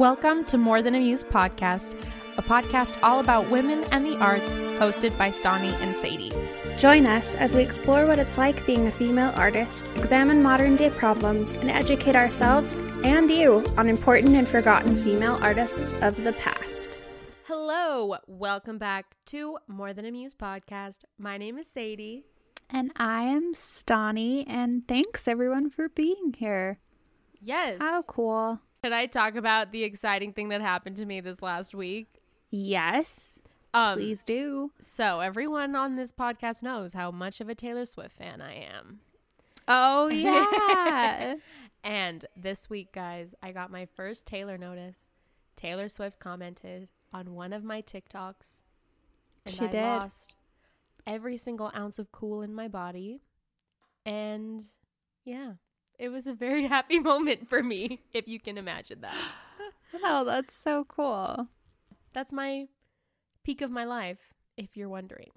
Welcome to More Than a Muse podcast, a podcast all about women and the arts, hosted by Stani and Sadie. Join us as we explore what it's like being a female artist, examine modern day problems, and educate ourselves and you on important and forgotten female artists of the past. Hello, welcome back to More Than a Muse podcast. My name is Sadie. And I am Stani, and thanks everyone for being here. Yes. How cool. Can I talk about the exciting thing that happened to me this last week? Yes. Um, Please do. So, everyone on this podcast knows how much of a Taylor Swift fan I am. Oh, yeah. and this week, guys, I got my first Taylor notice. Taylor Swift commented on one of my TikToks. And She I did. lost every single ounce of cool in my body. And yeah, it was a very happy moment for me, if you can imagine that. oh, that's so cool. That's my peak of my life, if you're wondering.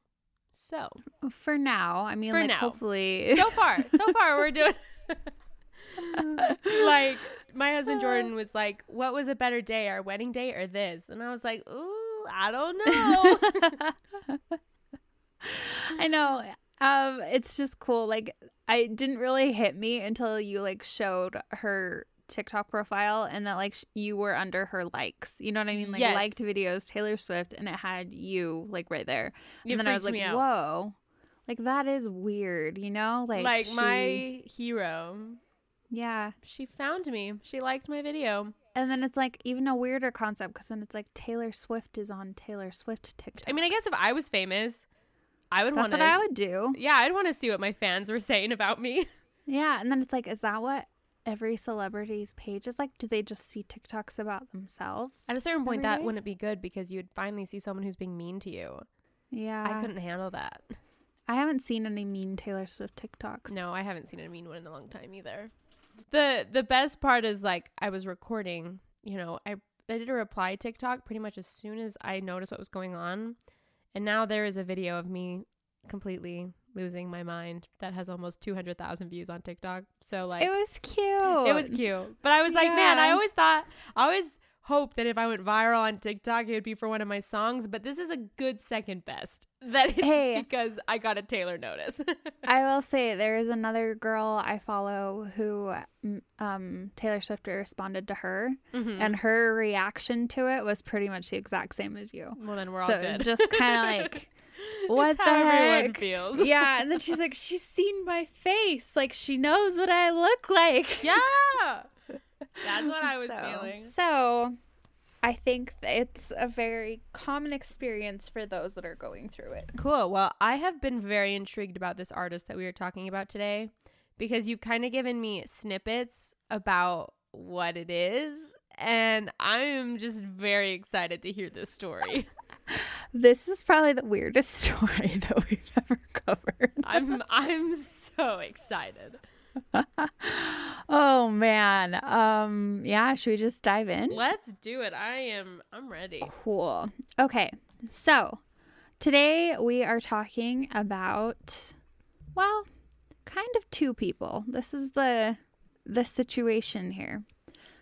So, For now, I mean, For like, now. hopefully. so far, so far, we're doing. like my husband uh. Jordan was like, "What was a better day, our wedding day or this?" And I was like, "Ooh, I don't know." I know. Um, it's just cool. Like, I didn't really hit me until you like showed her TikTok profile and that like sh- you were under her likes. You know what I mean? Like Yes. liked videos Taylor Swift, and it had you like right there. It and then I was like, whoa, like that is weird. You know, like like she- my hero, yeah. she found me. She liked my video. And then it's like even a weirder concept because then it's like Taylor Swift is on Taylor Swift TikTok. I mean, I guess if I was famous, I would want that's to. what I would do. Yeah, I'd want to see what my fans were saying about me. Yeah, and then it's like, is that what every celebrity's page is like? Do they just see TikToks about themselves? At a certain point, that day? wouldn't be good because you'd finally see someone who's being mean to you. Yeah, I couldn't handle that. I haven't seen any mean Taylor Swift TikToks. No, I haven't seen a mean one in a long time either. The the best part is like I was recording, you know, I I did a reply TikTok pretty much as soon as I noticed what was going on. And now there is a video of me completely losing my mind that has almost 200,000 views on TikTok. So like it was cute. it was cute. But I was like, man, I always thought I always hoped that if I went viral on TikTok, it would be for one of my songs, but this is a good second best. That it's Hey. because I got a Taylor notice. I will say there is another girl I follow who um Taylor Swift responded to her, Mhm. and her reaction to it was pretty much the exact same as you. well, then we're all so good. just kind of like. What It's the how heck? feels. Yeah, and then she's like, she's seen my face, like she knows what I look like. Yeah. That's what I was so, feeling. So, I think it's a very common experience for those that are going through it. Cool. Well, I have been very intrigued about this artist that we were talking about today because you've kind of given me snippets about what it is. And I'm just very excited to hear this story. This is probably the weirdest story that we've ever covered. I'm I'm so excited. oh man. Um yeah, should we just dive in? Let's do it. I am I'm ready. Cool. Okay. So, today we are talking about well, kind of two people. This is the the situation here.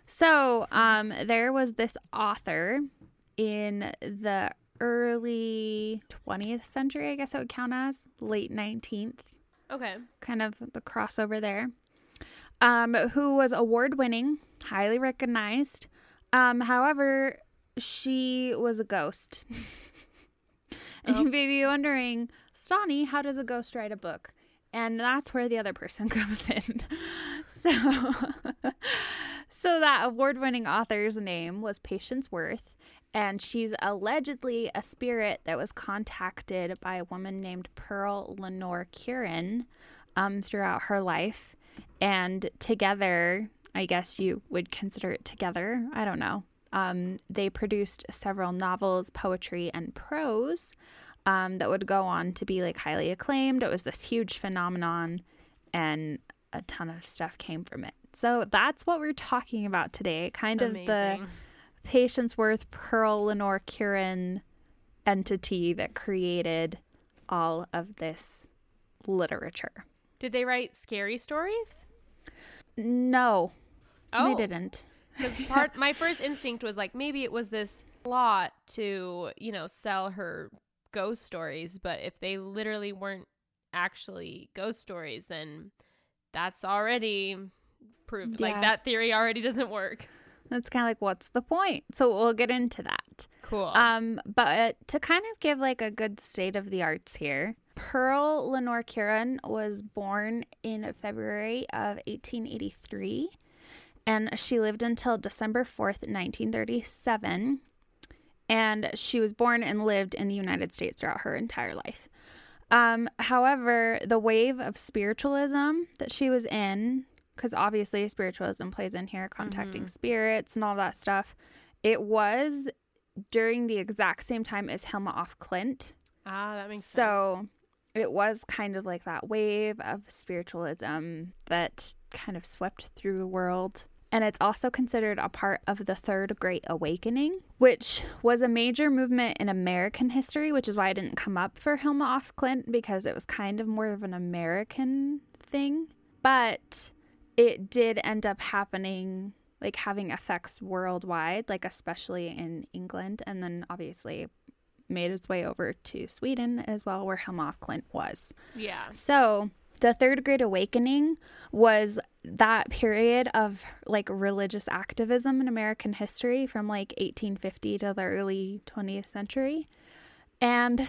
So, um there was this author in the early 20th century, I guess I would count as, late 19th Okay. kind of the crossover there, um, who was award winning, highly recognized. Um, however, she was a ghost. and you may be wondering, Stani, how does a ghost write a book? And that's where the other person comes in. so, so that award winning author's name was Patience Worth. And she's allegedly a spirit that was contacted by a woman named Pearl Lenore Curran um, throughout her life. And together, I guess you would consider it together. I don't know. Um, they produced several novels, poetry, and prose um, that would go on to be like highly acclaimed. It was this huge phenomenon, and a ton of stuff came from it. So that's what we're talking about today. Kind of the Amazing. Patience Worth, Pearl Lenore Curran entity that created all of this literature. Did they write scary stories? No, Oh, they didn't. Because part my first instinct was like maybe it was this plot to you know sell her ghost stories, but if they literally weren't actually ghost stories, then that's already proved. Like that theory already doesn't work. That's kind of like, what's the point? So we'll get into that. Cool. Um, but to kind of give like a good state of the arts here, Pearl Lenore Curran was born in February of 1883, and she lived until December 4th, 1937. And she was born and lived in the United States throughout her entire life. Um, however, the wave of spiritualism that she was in, because obviously spiritualism plays in here, contacting spirits and all that stuff, it was during the exact same time as Hilma af Klint. ah, that makes sense. So it was kind of like that wave of spiritualism that kind of swept through the world. And it's also considered a part of the Third Great Awakening, which was a major movement in American history, which is why I didn't come up for Hilma af Klint because it was kind of more of an American thing. But it did end up happening, like having effects worldwide, like especially in England, and then obviously made its way over to Sweden as well, where Hilma af Klint was. yeah. So the Third Great Awakening was that period of like religious activism in American history from like 1850 to the early 20th century. And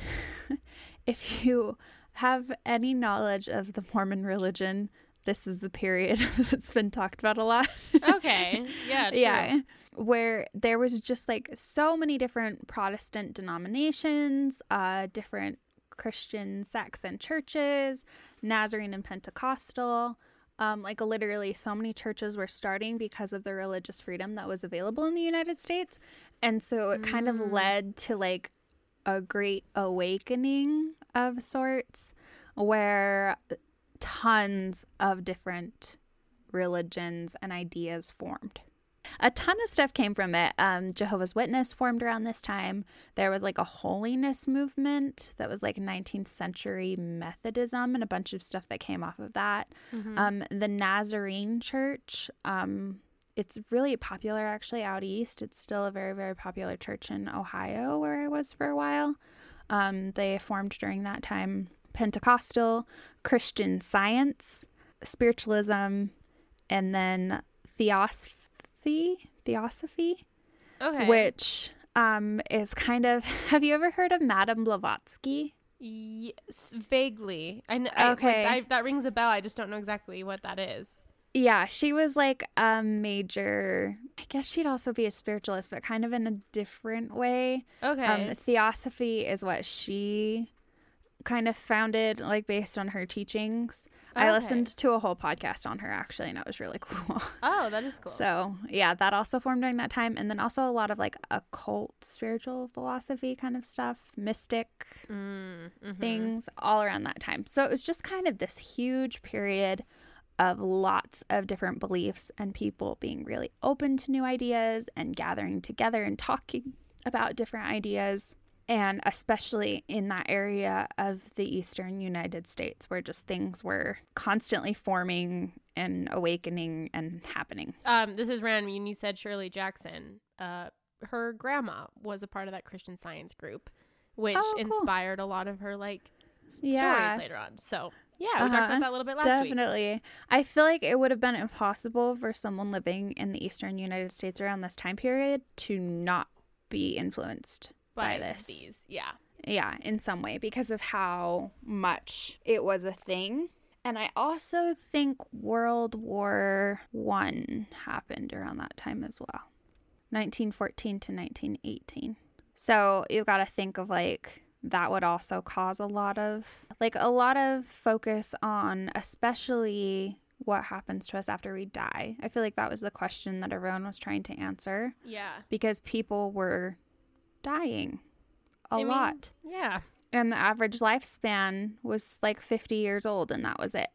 if you have any knowledge of the Mormon religion, this is the period that's been talked about a lot. Okay. Yeah. True. yeah where there was just like so many different protestant denominations uh different christian sects and churches nazarene and pentecostal um like literally so many churches were starting because of the religious freedom that was available in the united states and so it kind of led to like a great awakening of sorts where tons of different religions and ideas formed. A ton of stuff came from it. Um, Jehovah's Witness formed around this time. There was like a holiness movement that was like 19th century Methodism and a bunch of stuff that came off of that. Um, the Nazarene Church, um, it's really popular actually out east. It's still a very, very popular church in Ohio where I was for a while. Um, they formed during that time. Pentecostal, Christian Science, Spiritualism, and then Theosophy. Theosophy, Okay. which um, is kind of. Have you ever heard of Madame Blavatsky? Yes, vaguely. I, I like, Okay. I, that rings a bell. I just don't know exactly what that is. Yeah, she was like a major. I guess she'd also be a spiritualist, but kind of in a different way. Okay. Um, Theosophy is what she kind of founded, like based on her teachings. I listened to a whole podcast on her actually, and it was really cool. oh, that is cool. So yeah, that also formed during that time, and then also a lot of like occult spiritual philosophy kind of stuff, mystic Mm, mhm. things all around that time. So it was just kind of this huge period of lots of different beliefs and people being really open to new ideas and gathering together and talking about different ideas. And especially in that area of the eastern United States where just things were constantly forming and awakening and happening. Um, this is random. And you said Shirley Jackson. Uh, her grandma was a part of that Christian Science group, which Oh, cool. inspired a lot of her like Yeah. stories later on. So yeah, we talked Uh-huh. about that a little bit last week. Definitely. I feel like it would have been impossible for someone living in the eastern United States around this time period to not be influenced by, this. these. Yeah. Yeah, in some way because of how much it was a thing. And I also think World War 1 happened around that time as well. 1914 to 1918. So you got to think of like that would also cause a lot of like a lot of focus on especially what happens to us after we die. I feel like that was the question that everyone was trying to answer Yeah. because people were dying a I mean, lot. Yeah. and the average lifespan was like 50 years old and that was it.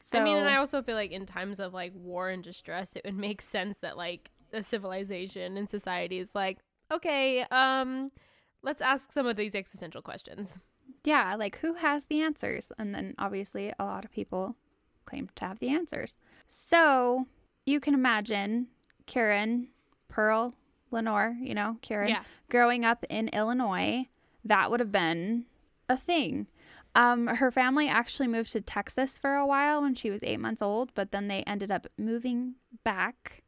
So I mean, and I also feel like in times of like war and distress, it would make sense that like a civilization and society is like, okay, um, let's ask some of these existential questions. yeah, like who has the answers? And then obviously a lot of people claim to have the answers. So you can imagine Curran, Pearl, Lenore, you know, Curran, Yeah. growing up in Illinois, that would have been a thing. Um, her family actually moved to Texas for a while when she was eight months old, but then they ended up moving back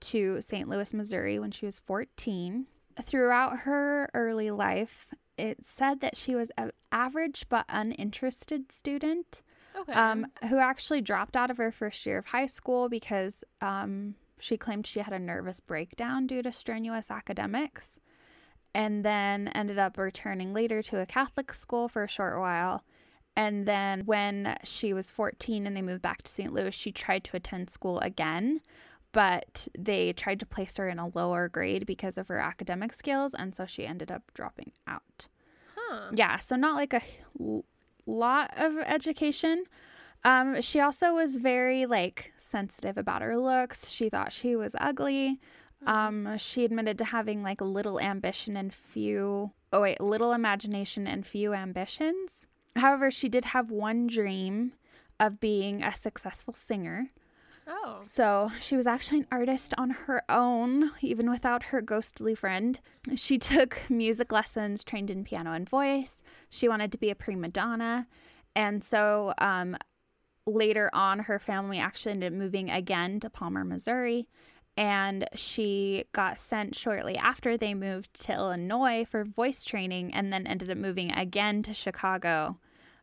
to St. Louis, Missouri when she was 14. Throughout her early life, it said that she was an average but uninterested student Okay. um, who actually dropped out of her first year of high school because um, she claimed she had a nervous breakdown due to strenuous academics, and then ended up returning later to a Catholic school for a short while. And then when she was 14 and they moved back to St. Louis, she tried to attend school again, but they tried to place her in a lower grade because of her academic skills, and so she ended up dropping out. huh. Yeah, so not like a lot of education. Um, she also was very like sensitive about her looks. She thought she was ugly. Um, she admitted to having like little ambition and few oh wait, little imagination and few ambitions. However, she did have one dream of being a successful singer. Oh. So she was actually an artist on her own, even without her ghostly friend. She took music lessons, trained in piano and voice. She wanted to be a prima donna. And so um, later on, her family actually ended up moving again to Palmer, Missouri. And she got sent shortly after they moved to Illinois for voice training and then ended up moving again to Chicago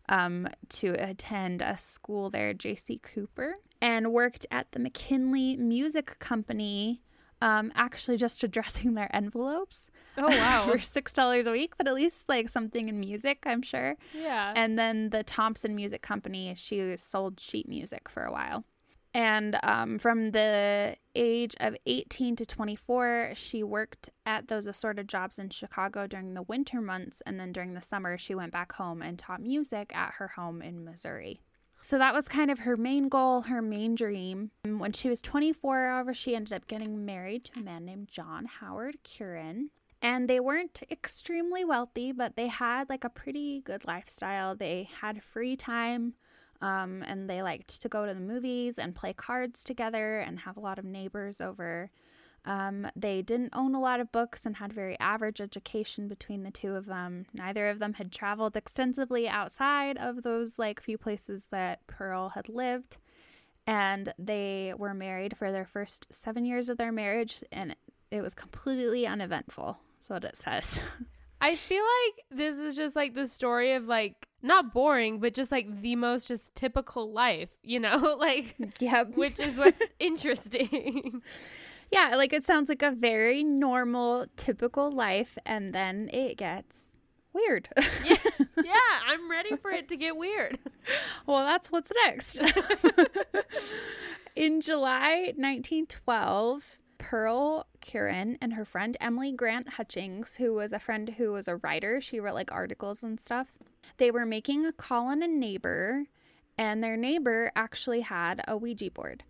um, to attend a school there, J.C. Cooper, and worked at the McKinley Music Company, um, actually just addressing their envelopes Oh wow. for $6 a week, but at least like something in music, I'm sure. yeah. And then the Thompson Music Company, she sold sheet music for a while. And um, from the age of 18 to 24, she worked at those assorted jobs in Chicago during the winter months. And then during the summer, she went back home and taught music at her home in Missouri. So that was kind of her main goal, her main dream. And When she was 24, however, she ended up getting married to a man named John Howard Curran. And they weren't extremely wealthy, but they had like a pretty good lifestyle. They had free time um, and they liked to go to the movies and play cards together and have a lot of neighbors over. Um, they didn't own a lot of books and had very average education between the two of them. Neither of them had traveled extensively outside of those like few places that Pearl had lived. And they were married for their first seven years of their marriage, and it was completely uneventful. That's what it says. I feel like this is just like the story of like not boring, but just like the most just typical life, you know, like yep. which is what's interesting. Yeah, like it sounds like a very normal, typical life, and then it gets weird. yeah, yeah, I'm ready for it to get weird. well, that's what's next. In July 1912, Pearl Curran and her friend Emily Grant Hutchings, who was a friend who was a writer, she wrote like articles and stuff, they were making a call on a neighbor, and their neighbor actually had a Ouija board.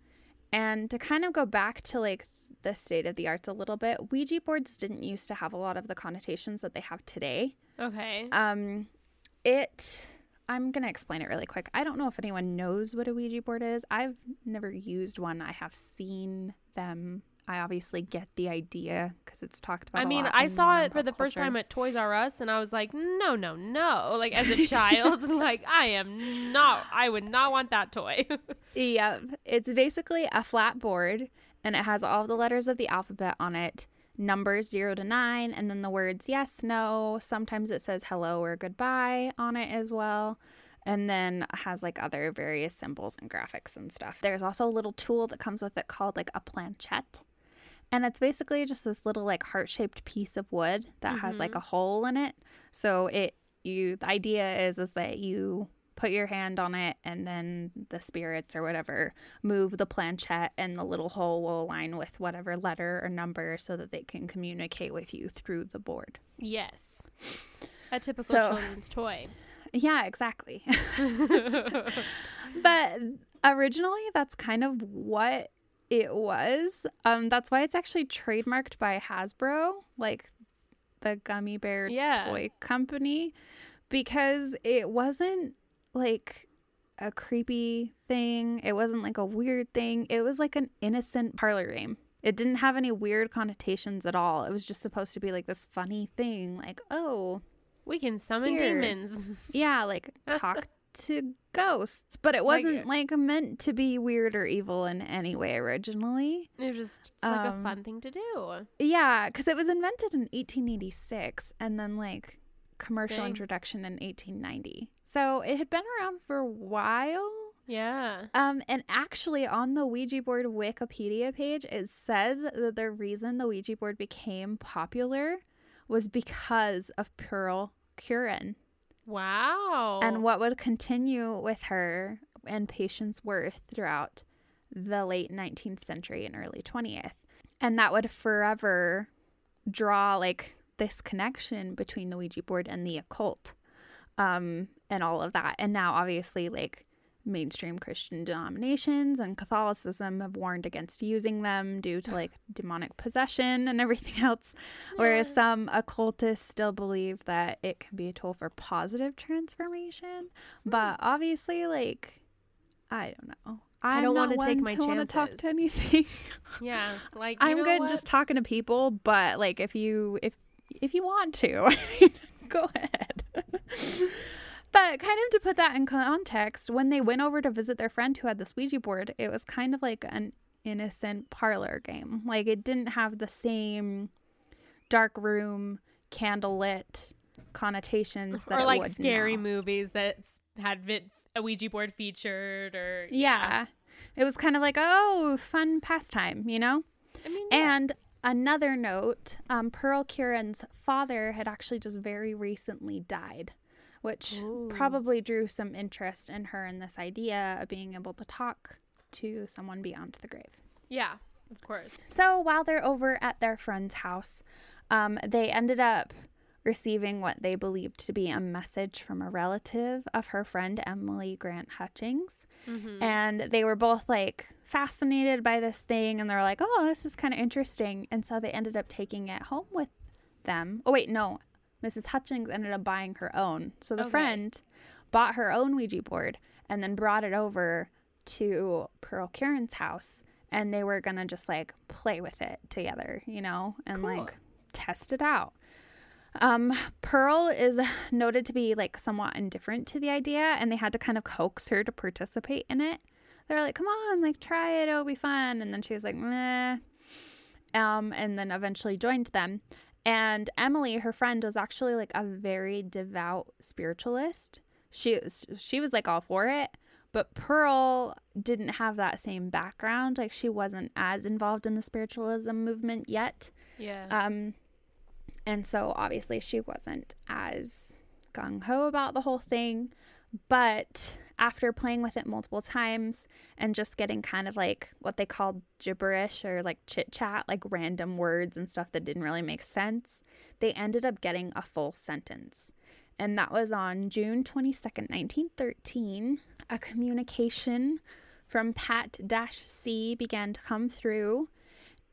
And to kind of go back to like the state of the arts a little bit, Ouija boards didn't used to have a lot of the connotations that they have today. Okay. Um, it. I'm gonna explain it really quick. I don't know if anyone knows what a Ouija board is. I've never used one. I have seen them. I obviously get the idea because it's talked about. I mean, I saw it for the first time at Toys R Us, and I was like, no, no, no. Like as a child, like I am not. I would not want that toy. Yep. It's basically a flat board and it has all the letters of the alphabet on it, numbers 0 to 9, and then the words yes, no. Sometimes it says hello or goodbye on it as well. And then has like other various symbols and graphics and stuff. There's also a little tool that comes with it called like a planchette. And it's basically just this little like heart-shaped piece of wood that has like mm-hmm. a hole in it. So it you the idea is is that you put your hand on it, and then the spirits or whatever move the planchette, and the little hole will align with whatever letter or number so that they can communicate with you through the board. Yes. A typical So- children's toy. Yeah, exactly. but originally, that's kind of what it was. Um, that's why it's actually trademarked by Hasbro, like the gummy bear Yeah. toy company, because it wasn't like a creepy thing. It wasn't like a weird thing. It was like an innocent parlor game. It didn't have any weird connotations at all. It was just supposed to be like this funny thing, like, oh, We can summon Here. demons. yeah, like talk to ghosts, but it wasn't like, meant to be weird or evil in any way originally. It was just like Um, a fun thing to do. Yeah, because it was invented in 1886 and then like commercial Dang. introduction in 1890. So it had been around for a while. Yeah. Um, and actually, on the Ouija board Wikipedia page, it says that the reason the Ouija board became popular was because of Pearl Curran. Wow. and what would continue with her and Patience Worth throughout the late 19th century and early 20th. And that would forever draw like this connection between the Ouija board and the occult um, and all of that. And now, obviously, like mainstream Christian denominations and Catholicism have warned against using them due to like demonic possession and everything else. Whereas some occultists still believe that it can be a tool for positive transformation. Hmm. But obviously, like, I don't know. I'm don't wanna take one my to wanna talk chances. to anything. yeah. Like you I'm good what? just talking to people, but like if you if if you want to, I mean, go ahead. but kind of to put that in context, when they went over to visit their friend who had this Ouija board, it was kind of like an innocent parlor game. Like it didn't have the same dark room, candlelit connotations that or like scary now. movies that had a Ouija board featured or Yeah. It was kind of like, oh, fun pastime, you know? I mean, yeah. And another note um, Pearl Curran's father had actually just very recently died, which Ooh. probably drew some interest in her in this idea of being able to talk to someone beyond the grave. yeah, of course. So while they're over at their friend's house, um, they ended up receiving what they believed to be a message from a relative of her friend Emily Grant Hutchings. Mm-hmm. And they were both like fascinated by this thing and they're like, oh, this is kind of interesting. And so they ended up taking it home with them. Oh, wait, no. Mrs. Hutchings ended up buying her own. So the Okay. friend bought her own Ouija board and then brought it over to Pearl Curran's house. And they were going to just like play with it together, you know, and Cool. like test it out. Um, Pearl is noted to be like somewhat indifferent to the idea, and they had to kind of coax her to participate in it. They're like, "Come on, like try it, it'll be fun." And then she was like, "Meh," um, and then eventually joined them. And Emily, her friend, was actually like a very devout spiritualist. She was, she was like all for it, but Pearl didn't have that same background. Like she wasn't as involved in the spiritualism movement yet. Yeah. Um, and so obviously she wasn't as gung ho about the whole thing. But after playing with it multiple times and just getting kind of like what they called gibberish or like chit chat, like random words and stuff that didn't really make sense, they ended up getting a full sentence. And that was on June 22nd, 1913. A communication from Pat C began to come through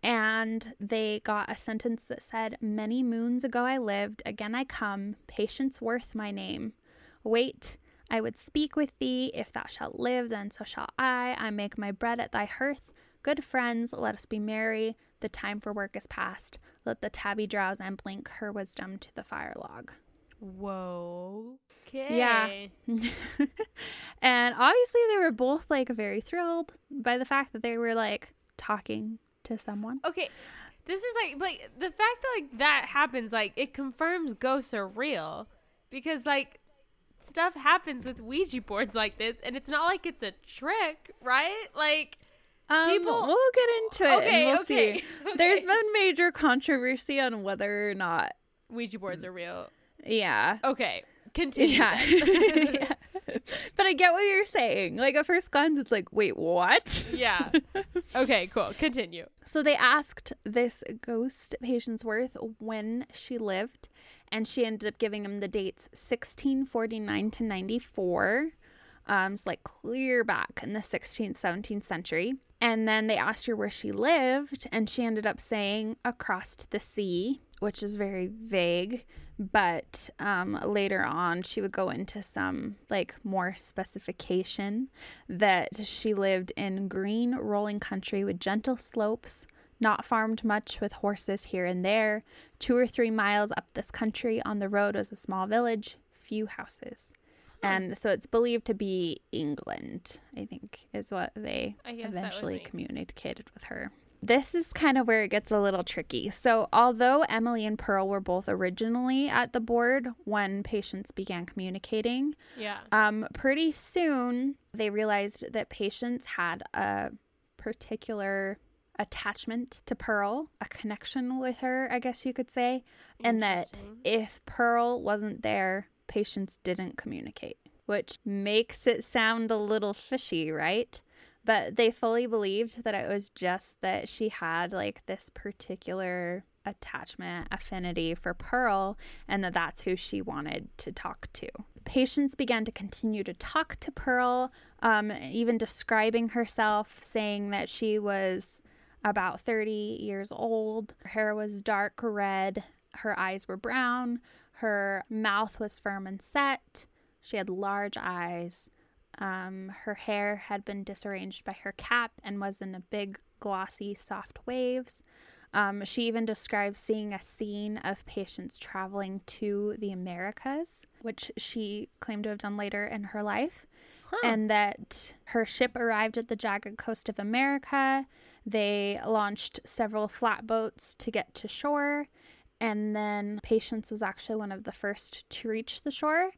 and they got a sentence that said, Many moons ago I lived, again I come, patience worth my name. Wait, I would speak with thee, if thou shalt live, then so shall I. I make my bread at thy hearth. Good friends, let us be merry. The time for work is past. Let the tabby drowse and blink her wisdom to the fire log. Whoa. Okay. Yeah. and obviously they were both like very thrilled by the fact that they were like talking to someone. Okay. This is like like the fact that like that happens like it confirms ghosts are real because like stuff happens with Ouija boards like this and it's not like it's a trick, right? Like Um, People- we'll get into it Okay, and we'll okay, see. There's okay. been major controversy on whether or not. Ouija boards are real. Yeah. Okay. Continue. Yeah. Yeah. but I get what you're saying. Like at first glance, it's like, wait, what? Yeah. Okay, cool. Continue. So they asked this ghost Patience Worth when she lived, and she ended up giving him the dates 1649 to 94. Um, it's like clear back in the 16th, 17th century. And then they asked her where she lived, and she ended up saying across the sea, which is very vague. But um, later on, she would go into some like more specification that she lived in green rolling country with gentle slopes, not farmed much with horses here and there. Two or three miles up this country on the road was a small village, few houses. And so it's believed to be England, I think, is what they I guess that would eventually communicated with her. This is kind of where it gets a little tricky. So, although Emily and Pearl were both originally at the board when Patience began communicating, Yeah. um, pretty soon they realized that Patience had a particular attachment to Pearl, a connection with her, I guess you could say, and that if Pearl wasn't there, Patience didn't communicate, which makes it sound a little fishy, right? But they fully believed that it was just that she had like this particular attachment affinity for Pearl and that that's who she wanted to talk to. Patience began to continue to talk to Pearl, um, even describing herself, saying that she was about 30 years old. Her hair was dark red, her eyes were brown, her mouth was firm and set, she had large eyes. Um, her hair had been disarranged by her cap and was in a big, glossy, soft waves. Um, she even described seeing a scene of Patience traveling to the Americas, which she claimed to have done later in her life, and that her ship arrived at the jagged coast of America. They launched several flatboats to get to shore, and then Patience was actually one of the first to reach the shore.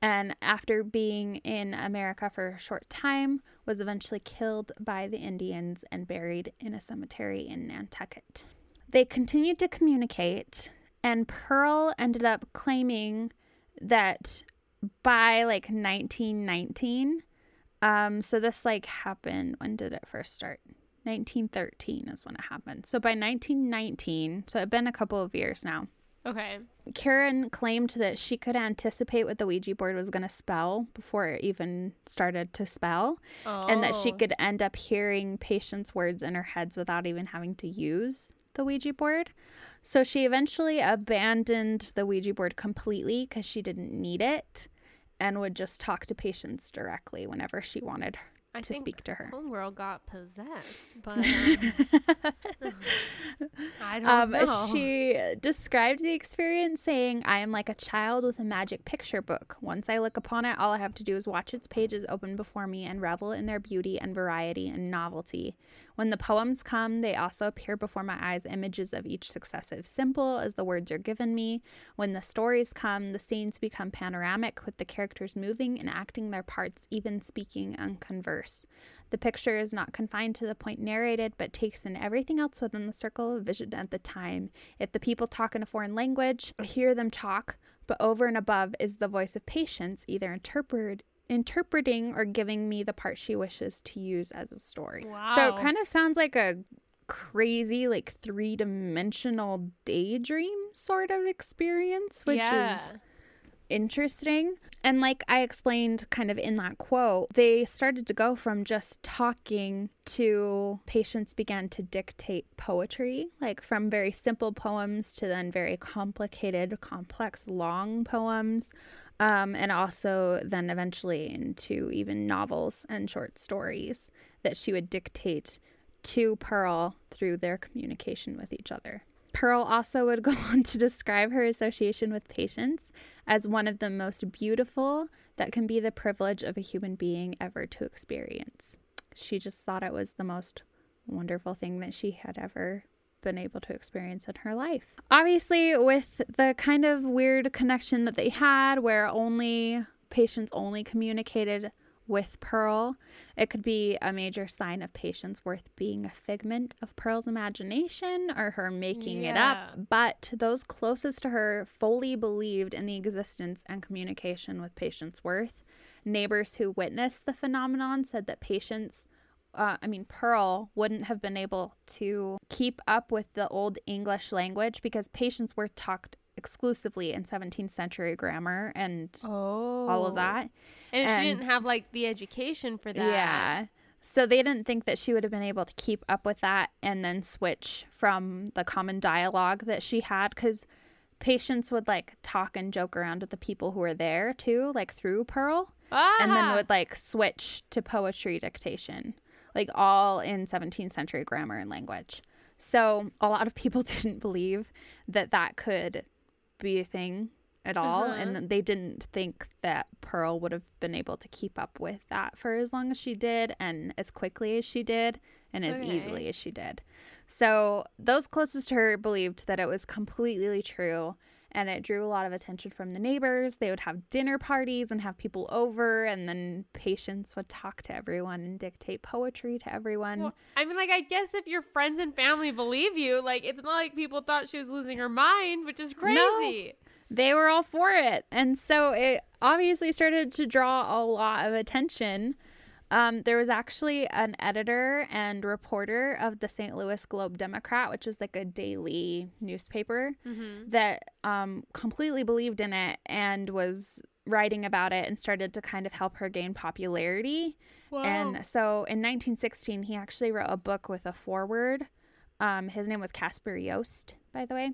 And after being in America for a short time, was eventually killed by the Indians and buried in a cemetery in Nantucket. They continued to communicate, and Pearl ended up claiming that by like 1919, um, so this like happened. When did it first start? 1913 is when it happened. So by 1919, so it'd been a couple of years now. Okay. Curran claimed that she could anticipate what the Ouija board was going to spell before it even started to spell, and that she Oh. could end up hearing patients' words in her heads without even having to use the Ouija board. So she eventually abandoned the Ouija board completely because she didn't need it and would just talk to Patience directly whenever she wanted I to speak to her. Homegirl got possessed, but um, I don't Um, know. she described the experience saying, I am like a child with a magic picture book. Once I look upon it, all I have to do is watch its pages open before me and revel in their beauty and variety and novelty. When the poems come, they also appear before my eyes, images of each successive symbol as the words are given me. When the stories come, the scenes become panoramic with the characters moving and acting their parts, even speaking and converse. The picture is not confined to the point narrated, but takes in everything else within the circle of vision at the time. If the people talk in a foreign language, I hear them talk, but over and above is the voice of patience, either interpret, interpreting or giving me the part she wishes to use as a story. So it kind of sounds like a crazy, like three dimensional daydream sort of experience, which yeah. is interesting. And like I explained kind of in that quote, they started to go from just talking to Patience began to dictate poetry, like from very simple poems to then very complicated, complex, long poems. Um, and also then eventually into even novels and short stories that she would dictate to Pearl through their communication with each other. Pearl also would go on to describe her association with Patience as one of the most beautiful that can be the privilege of a human being ever to experience. She just thought it was the most wonderful thing that she had ever been able to experience in her life. Obviously, with the kind of weird connection that they had where only Patience only communicated with Pearl, it could be a major sign of Patience worth being a figment of Pearl's imagination or her making it up. But those closest to her fully believed in the existence and communication with Patience Worth neighbors who witnessed the phenomenon said that Patience uh, I mean, Pearl wouldn't have been able to keep up with the Old English language because Patience were talked exclusively in 17th century grammar and Oh. all of that. And, And- she didn't have like the education for that. Yeah. So they didn't think that she would have been able to keep up with that and then switch from the common dialogue that she had because Patience would like talk and joke around with the people who were there too, like through Pearl, and then Ah! would like switch to poetry dictation, like all in 17th century grammar and language. So a lot of people didn't believe that that could be a thing at all Uh-huh. and they didn't think that Pearl would have been able to keep up with that for as long as she did and as quickly as she did and as Okay. easily as she did. So those closest to her believed that it was completely true and it drew a lot of attention from the neighbors. They would have dinner parties and have people over and then Patience would talk to everyone and dictate poetry to everyone. Well, I mean, like, I guess if your friends and family believe you, like, it's not like people thought she was losing her mind, which is crazy. No, they were all for it. And so it obviously started to draw a lot of attention. Um, there was actually an editor and reporter of the St. Louis Globe Democrat, which was like a daily newspaper, Mm-hmm. that um, completely believed in it and was writing about it and started to kind of help her gain popularity. And so in 1916, he actually wrote a book with a foreword. Um, his name was Casper Yost, by the way.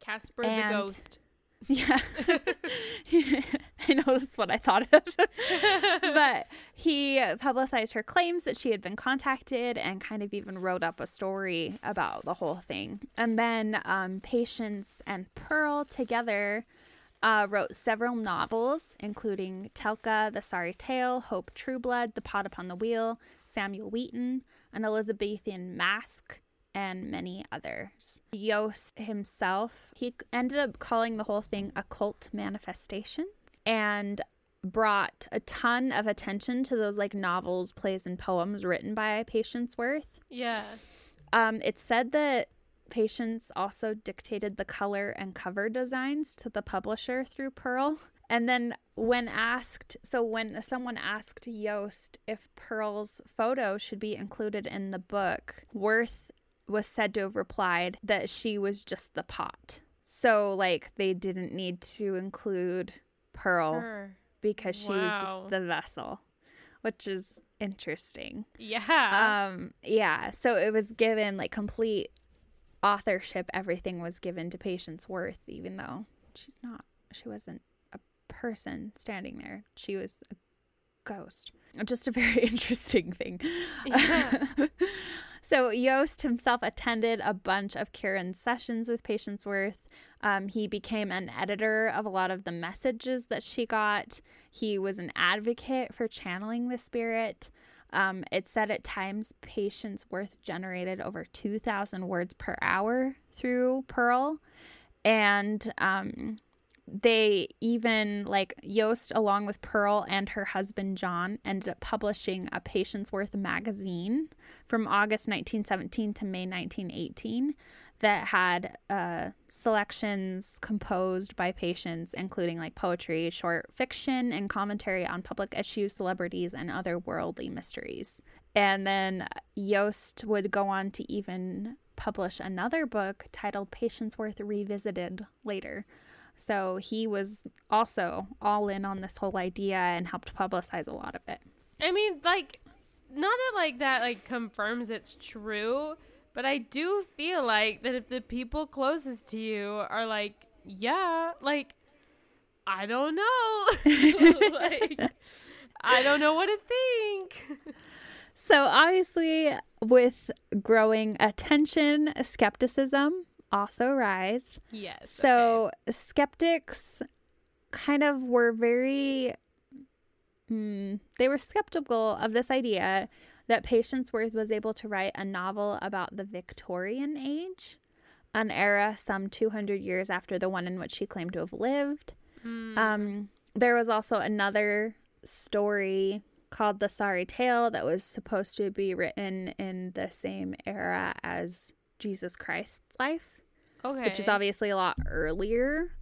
Casper the Ghost. Yeah. I know that's what I thought of. but he publicized her claims that she had been contacted and kind of even wrote up a story about the whole thing. And then um, Patience and Pearl together uh, wrote several novels, including Telka, The Sorry Tale, Hope Trueblood, The Pot Upon the Wheel, Samuel Wheaton, An Elizabethan Mask, and many others. Yost himself, he ended up calling the whole thing occult manifestations and brought a ton of attention to those like novels, plays, and poems written by Patience Worth. Yeah. Um, it's said that Patience also dictated the color and cover designs to the publisher through Pearl. And then when asked, so when someone asked Yost if Pearl's photo should be included in the book, Worth was said to have replied that she was just the pot. So like they didn't need to include Pearl Her. because she was just the vessel, which is interesting. Yeah. Um, yeah. So it was given like complete authorship. Everything was given to Patience Worth, even though she's not. She wasn't a person standing there. She was a ghost. Just a very interesting thing. Yeah. so Yost himself attended a bunch of Curran's sessions with Patience Worth. Um, he became an editor of a lot of the messages that she got. He was an advocate for channeling the spirit. Um, it said at times Patience Worth generated over 2,000 words per hour through Pearl. And um, they even, like Yost, along with Pearl and her husband John, ended up publishing a Patience Worth magazine from August 1917 to May 1918 that had uh, selections composed by Patience, including like poetry, short fiction, and commentary on public issues, celebrities, and other worldly mysteries. And then Yost would go on to even publish another book titled Patience Worth Revisited later. So he was also all in on this whole idea and helped publicize a lot of it. I mean, like, not that like that like confirms it's true, but I do feel like that if the people closest to you are like, yeah, like, I don't know, like, I don't know what to think. So, obviously, with growing attention, skepticism also rise. yes. So, skeptics kind of were very, mm, they were skeptical of this idea that Patience Worth was able to write a novel about the Victorian age, an era some 200 years after the one in which she claimed to have lived. Mm. Um, there was also another story called The Sorry Tale that was supposed to be written in the same era as Jesus Christ's life, okay. which is obviously a lot earlier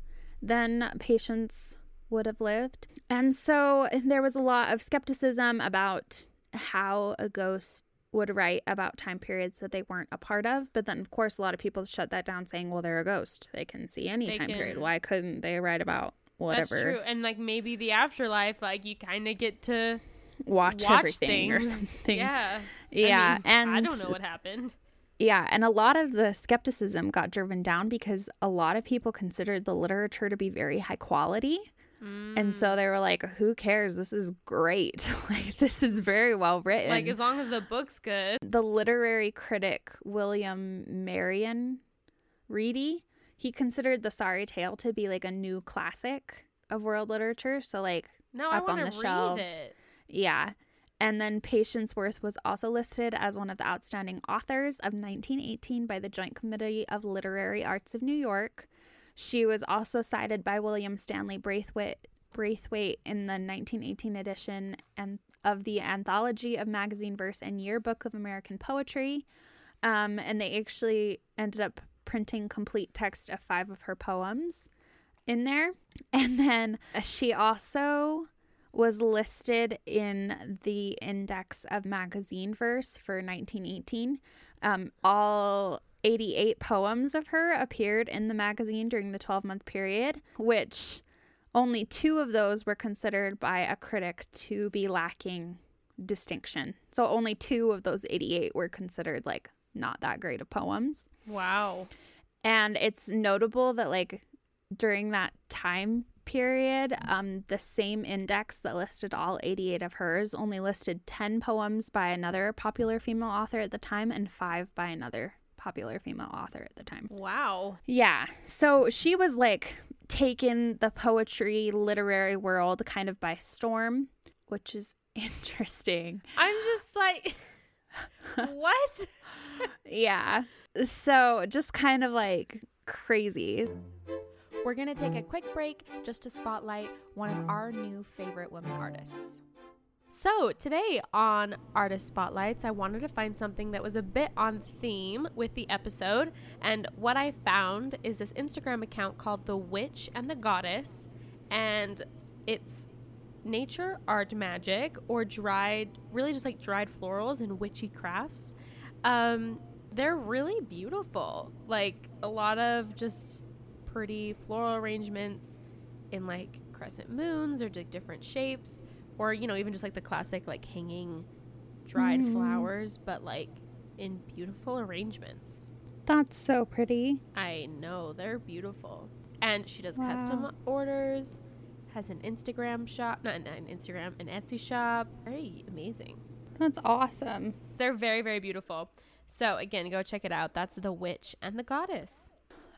than Patience would have lived. And so there was a lot of skepticism about how a ghost would write about time periods that they weren't a part of. But then, of course, a lot of people shut that down, saying, well, they're a ghost. They can see any They time period. Why couldn't they write about whatever? That's true. And like maybe the afterlife, like you kind of get to Watch, watch everything or things. something. Yeah. Yeah, I mean, I don't know what happened. Yeah, and a lot of the skepticism got driven down because a lot of people considered the literature to be very high quality. And Mm. so they were like, who cares? This is great. like, this is very well written. Like as long as the book's good. the literary critic William Marion Reedy, he considered the Sorry Tale to be like a new classic of world literature. So, like, No, I up on the shelves. it. yeah. And then Patience Worth was also listed as one of the outstanding authors of 1918 by the Joint Committee of Literary Arts of New York. She was also cited by William Stanley Braithwaite, Braithwaite in the 1918 edition and of the Anthology of Magazine Verse and Yearbook of American Poetry. Um, and they actually ended up printing complete text of five of her poems in there. And then she also was listed in the index of magazine verse for 1918. Um, all 88 poems of her appeared in the magazine during the 12 month period, which only two of those were considered by a critic to be lacking distinction. So only two of those 88 were considered like not that great of poems. Wow. And it's notable that like during that time period, um, the same index that listed all 88 of hers only listed 10 poems by another popular female author at the time and five by another popular female author at the time. Wow. Yeah. So she was like taken the poetry literary world kind of by storm, which is interesting. I'm just like, what? Yeah. So just kind of like crazy. We're going to take a quick break just to spotlight one of our new favorite women artists. So, today on Artist Spotlights, I wanted to find something that was a bit on theme with the episode. And what I found is this Instagram account called The Witch and the Goddess. And it's nature, art, magic, or dried, really just like dried florals and witchy crafts. Um, they're really beautiful. Like a lot of just pretty floral arrangements in like crescent moons or like different shapes or you know even just like the classic like hanging dried Mhm. flowers but like in beautiful arrangements. That's so pretty. i know they're beautiful. And she does custom orders has an instagram shop not, not an instagram an etsy shop. Very amazing. That's awesome. they're very very beautiful. So again go check it out. That's the witch and the goddess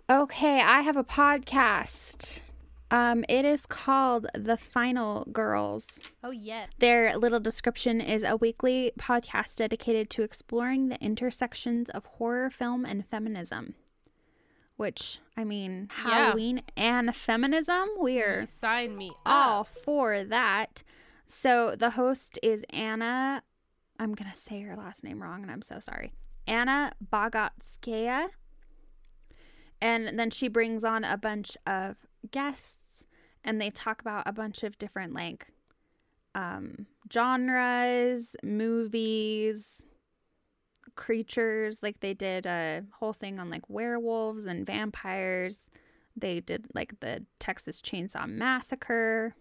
Okay, I have a podcast. Um, it is called The Final Girls. oh yeah Their little description is a weekly podcast dedicated to exploring the intersections of horror film and feminism. Which, I mean, Yeah. Halloween and feminism, we're sign me all up for that. So the host is Anna. I'm going to say her last name wrong and I'm so sorry. Anna Bogutskaya. And then she brings on a bunch of guests and they talk about a bunch of different like um genres, movies, creatures. Like they did a whole thing on like werewolves and vampires. They did like the Texas Chainsaw Massacre,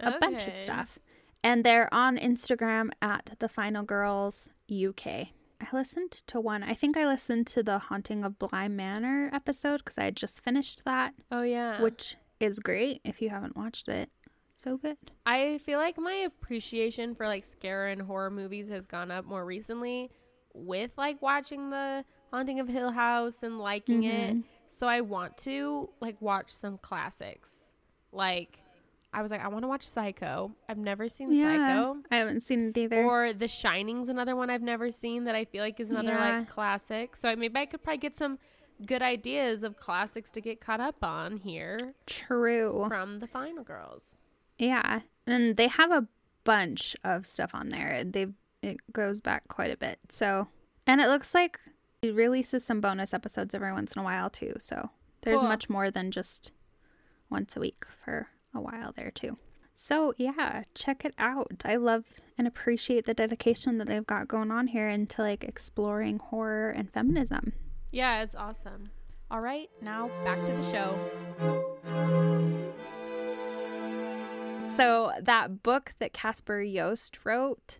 a bunch of stuff. And they're on Instagram at the Final Girls UK. I listened to one. I think I listened to the Haunting of Bly Manor episode because I had just finished that, oh yeah which is great if you haven't watched it. So good. I feel like my appreciation for like scare and horror movies has gone up more recently with like watching the Haunting of Hill House and liking it. Mhm. So I want to like watch some classics. Like I was like I want to watch Psycho. I've never seen Psycho. I haven't seen it either. Or The Shining's another one I've never seen that I feel like is another Yeah. like classic. So I, maybe I could probably get some good ideas of classics to get caught up on here True. from the Final Girls. Yeah. And they have a bunch of stuff on there. They it goes back quite a bit. So and it looks like it releases some bonus episodes every once in a while too. So there's Cool. much more than just once a week for a while there too. So, yeah, check it out. I love and appreciate the dedication that they've got going on here into like exploring horror and feminism. Yeah, it's awesome. All right, now back to the show. So, that book that Casper Yost wrote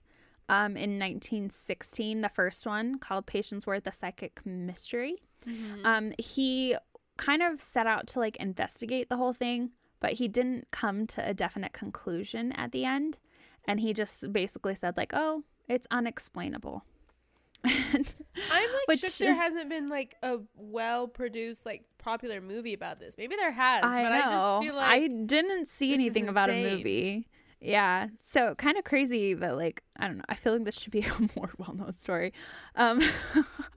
um, in 1916, the first one called Patience Worth, a Psychic Mystery, Mm-hmm. um, he kind of set out to like investigate the whole thing, but he didn't come to a definite conclusion at the end. And he just basically said, like, oh, it's unexplainable. I'm like Which- shook there hasn't been like a well produced like popular movie about this. Maybe there has, I but know. I just feel like I didn't see anything about a movie. Yeah. So kind of crazy but like I don't know. I feel like this should be a more well known story. Um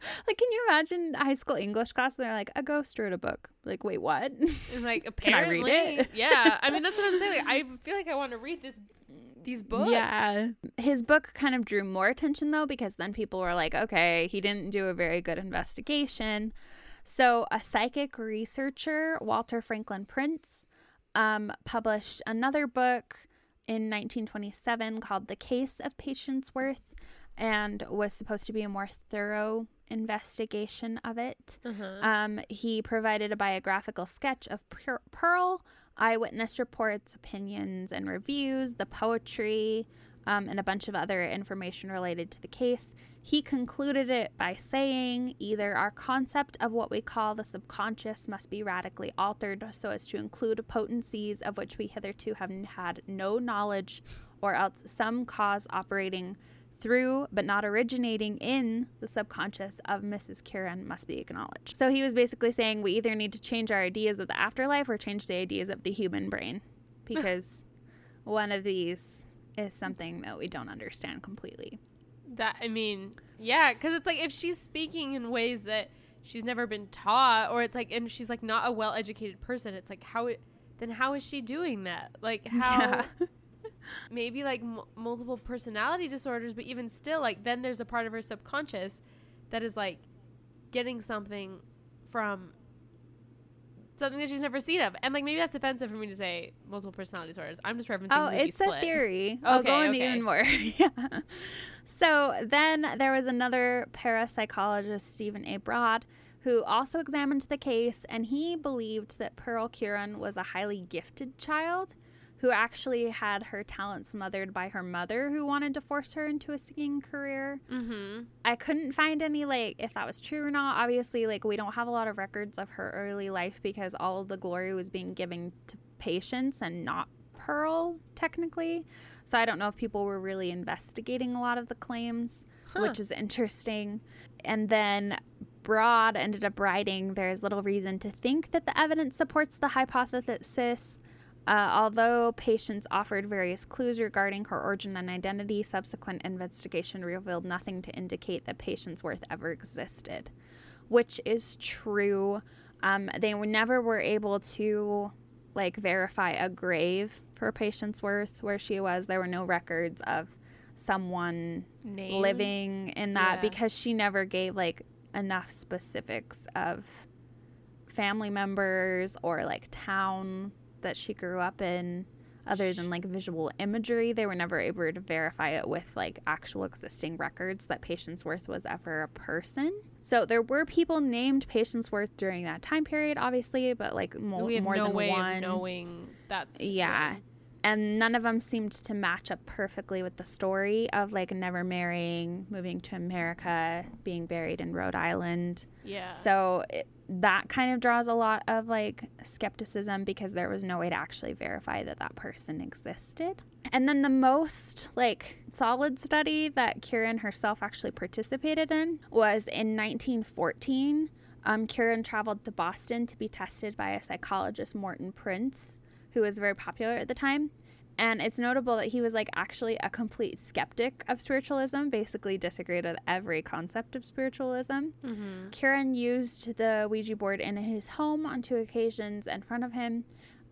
like can you imagine high school English class and they're like a ghost wrote a book. Like, wait, what? And like Can I read it? yeah. I mean, that's what I'm saying. Like, I feel like I want to read this, these books. Yeah. His book kind of drew more attention though because then people were like, okay, he didn't do a very good investigation. So a psychic researcher, Walter Franklin Prince, um, published another book in 1927 called The Case of Patience Worth and was supposed to be a more thorough investigation of it. Uh-huh. Um, he provided a biographical sketch of Pearl, eyewitness reports, opinions, and reviews, the poetry, um, and a bunch of other information related to the case. He concluded it by saying either our concept of what we call the subconscious must be radically altered so as to include potencies of which we hitherto have had no knowledge, or else some cause operating through but not originating in the subconscious of Mrs. Curran must be acknowledged. So he was basically saying we either need to change our ideas of the afterlife or change the ideas of the human brain because one of these is something that we don't understand completely. That I mean, yeah, because it's like if she's speaking in ways that she's never been taught, or it's like, and she's like not a well-educated person. It's like how it then how is she doing that? Like how Yeah. Maybe like m- multiple personality disorders, but even still, like then there's a part of her subconscious that is like getting something from something that she's never seen of, and like maybe that's offensive for me to say multiple personality disorders. I'm just referencing. Oh, it's a Split. theory. I'll go Okay, into okay. even more. yeah. So then there was another parapsychologist, Stephen A. Braude, who also examined the case, and he believed that Pearl Curran was a highly gifted child who actually had her talent smothered by her mother, who wanted to force her into a singing career. Mm-hmm. I couldn't find any like if that was true or not. Obviously, like we don't have a lot of records of her early life because all of the glory was being given to Patience and not Pearl technically. So I don't know if people were really investigating a lot of the claims, which is interesting. And then Braude ended up writing there's little reason to think that the evidence supports the hypothesis. Uh, although Patience offered various clues regarding her origin and identity, subsequent investigation revealed nothing to indicate that Patience Worth ever existed, which is true. Um, they never were able to like verify a grave for Patience Worth where she was. There were no records of someone Name? living in that Yeah. because she never gave like enough specifics of family members or like town that she grew up in other than like visual imagery they were never able to verify it with like actual existing records that patience worth was ever a person. So there were people named patience worth during that time period obviously but like mo- we have more no than way one. of knowing that's yeah. And none of them seemed to match up perfectly with the story of like never marrying, moving to America, being buried in Rhode Island. yeah So it, that kind of draws a lot of like skepticism because there was no way to actually verify that that person existed. And then the most like solid study that Curran herself actually participated in was in 1914. Um, Curran traveled to Boston to be tested by a psychologist, Morton Prince, who was very popular at the time. And it's notable that he was like actually a complete skeptic of spiritualism, basically disagreed with every concept of spiritualism. mm-hmm. Curran used the Ouija board in his home on two occasions in front of him.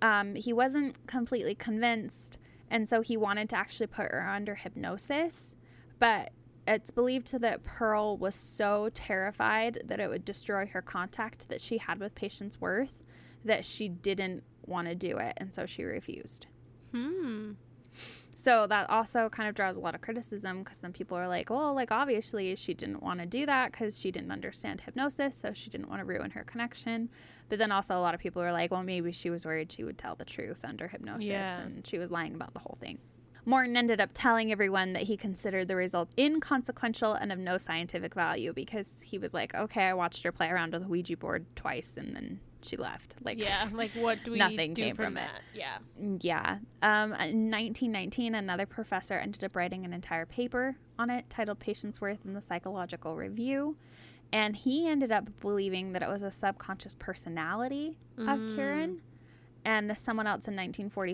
Um, he wasn't completely convinced, and so he wanted to actually put her under hypnosis. But it's believed that Pearl was so terrified that it would destroy her contact that she had with Patience Worth that she didn't want to do it, and so she refused. Hmm. So that also kind of draws a lot of criticism because then people are like, well, like obviously she didn't want to do that because she didn't understand hypnosis, so she didn't want to ruin her connection. But then also a lot of people are like, well, maybe she was worried she would tell the truth under hypnosis Yeah. and she was lying about the whole thing. Morton ended up telling everyone that he considered the result inconsequential and of no scientific value because he was like, okay, I watched her play around with a Ouija board twice and then she left. Like, Yeah. Like, what do we Nothing do came from, from it. that? Yeah. yeah. Um, in 1919, another professor ended up writing an entire paper on it titled Patience Worth in the Psychological Review. And he ended up believing that it was a subconscious personality of Curran. And someone else in 1940,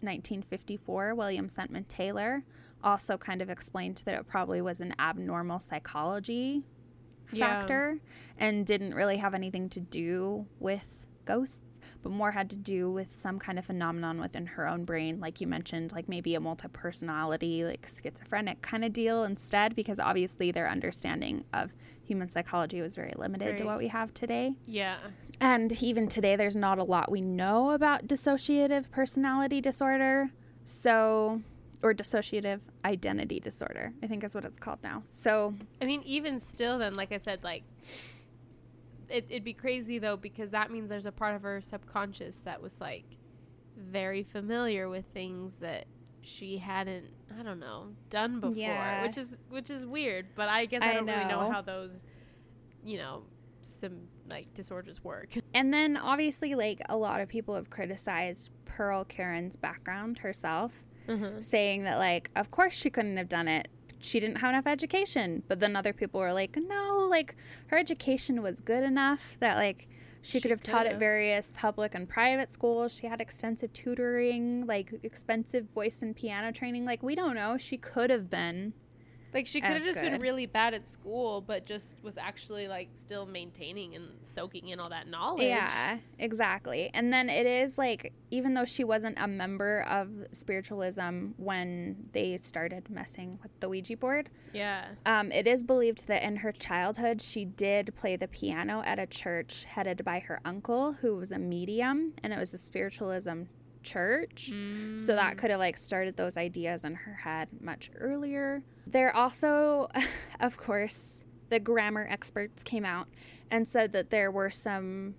1954, William Sentman Taylor, also kind of explained that it probably was an abnormal psychology Yeah. factor and didn't really have anything to do with ghosts, but more had to do with some kind of phenomenon within her own brain, like you mentioned, like maybe a multi personality, like schizophrenic kind of deal instead, because obviously their understanding of human psychology was very limited to what we have today. Yeah. And even today, there's not a lot we know about dissociative personality disorder. So, or dissociative identity disorder, I think is what it's called now. So, I mean, even still, then, like I said, like it, it'd be crazy though because that means there's a part of her subconscious that was like very familiar with things that she hadn't, I don't know, done before, Yeah. which is which is weird. But I guess I, I don't really know know. how those, you know, some like disorders work. And then obviously, like a lot of people have criticized Pearl Curran's background herself, mm-hmm. saying that, like, of course she couldn't have done it. She didn't have enough education. But then other people were like, no, like her education was good enough that, like, she, She could have taught at various public and private schools. She had extensive tutoring, like expensive voice and piano training. Like, we don't know. She could have been. Like she could have just been really bad at school, but just was actually like still maintaining and soaking in all that knowledge. Yeah, exactly. And then it is like, even though she wasn't a member of spiritualism when they started messing with the Ouija board, Yeah. um, it is believed that in her childhood, she did play the piano at a church headed by her uncle, who was a medium, and it was a spiritualism church. So that mm. could have like started those ideas in her head much earlier. There also, of course, the grammar experts came out and said that there were some